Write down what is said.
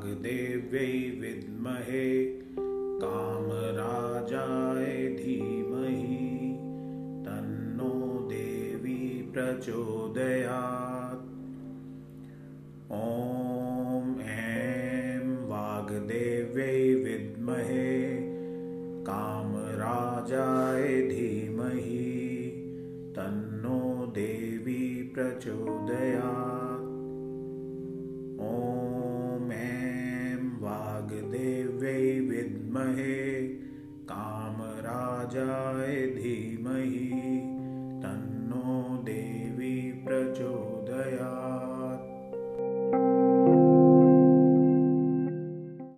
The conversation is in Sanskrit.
वाग्देव्यै विद्महे कामराजाय धीमहि तन्नो देवी प्रचोदयात्। ॐ ऐं वाग्देव्यै विद्महे कामराजाय धीमहि तन्नो देवी प्रचोदयात् विद्महे कामराजाय धीमहि।